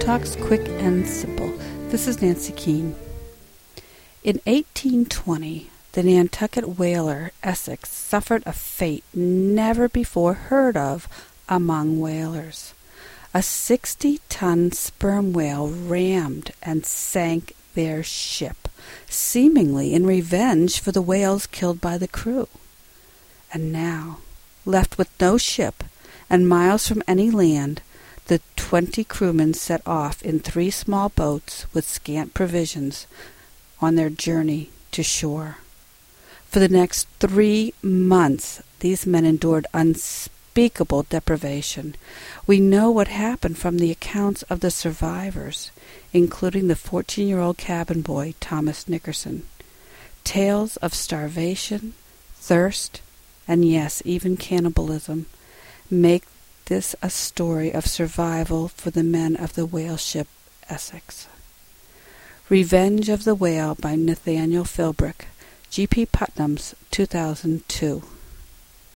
Talks Quick and Simple. This is Nancy Keane. In 1820, the Nantucket whaler Essex suffered a fate never before heard of among whalers. A 60 ton sperm whale rammed and sank their ship, seemingly in revenge for the whales killed by the crew. And now, left with no ship and miles from any land, the twenty crewmen set off in three small boats with scant provisions on their journey to shore. For the next three months, these men endured unspeakable deprivation. We know what happened from the accounts of the survivors, including the 14 year old cabin boy, Thomas Nickerson. Tales of starvation, thirst, and yes, even cannibalism make this a story of survival for the men of the whale ship Essex. Revenge of the Whale by Nathaniel Philbrick, G.P. Putnam's 2002.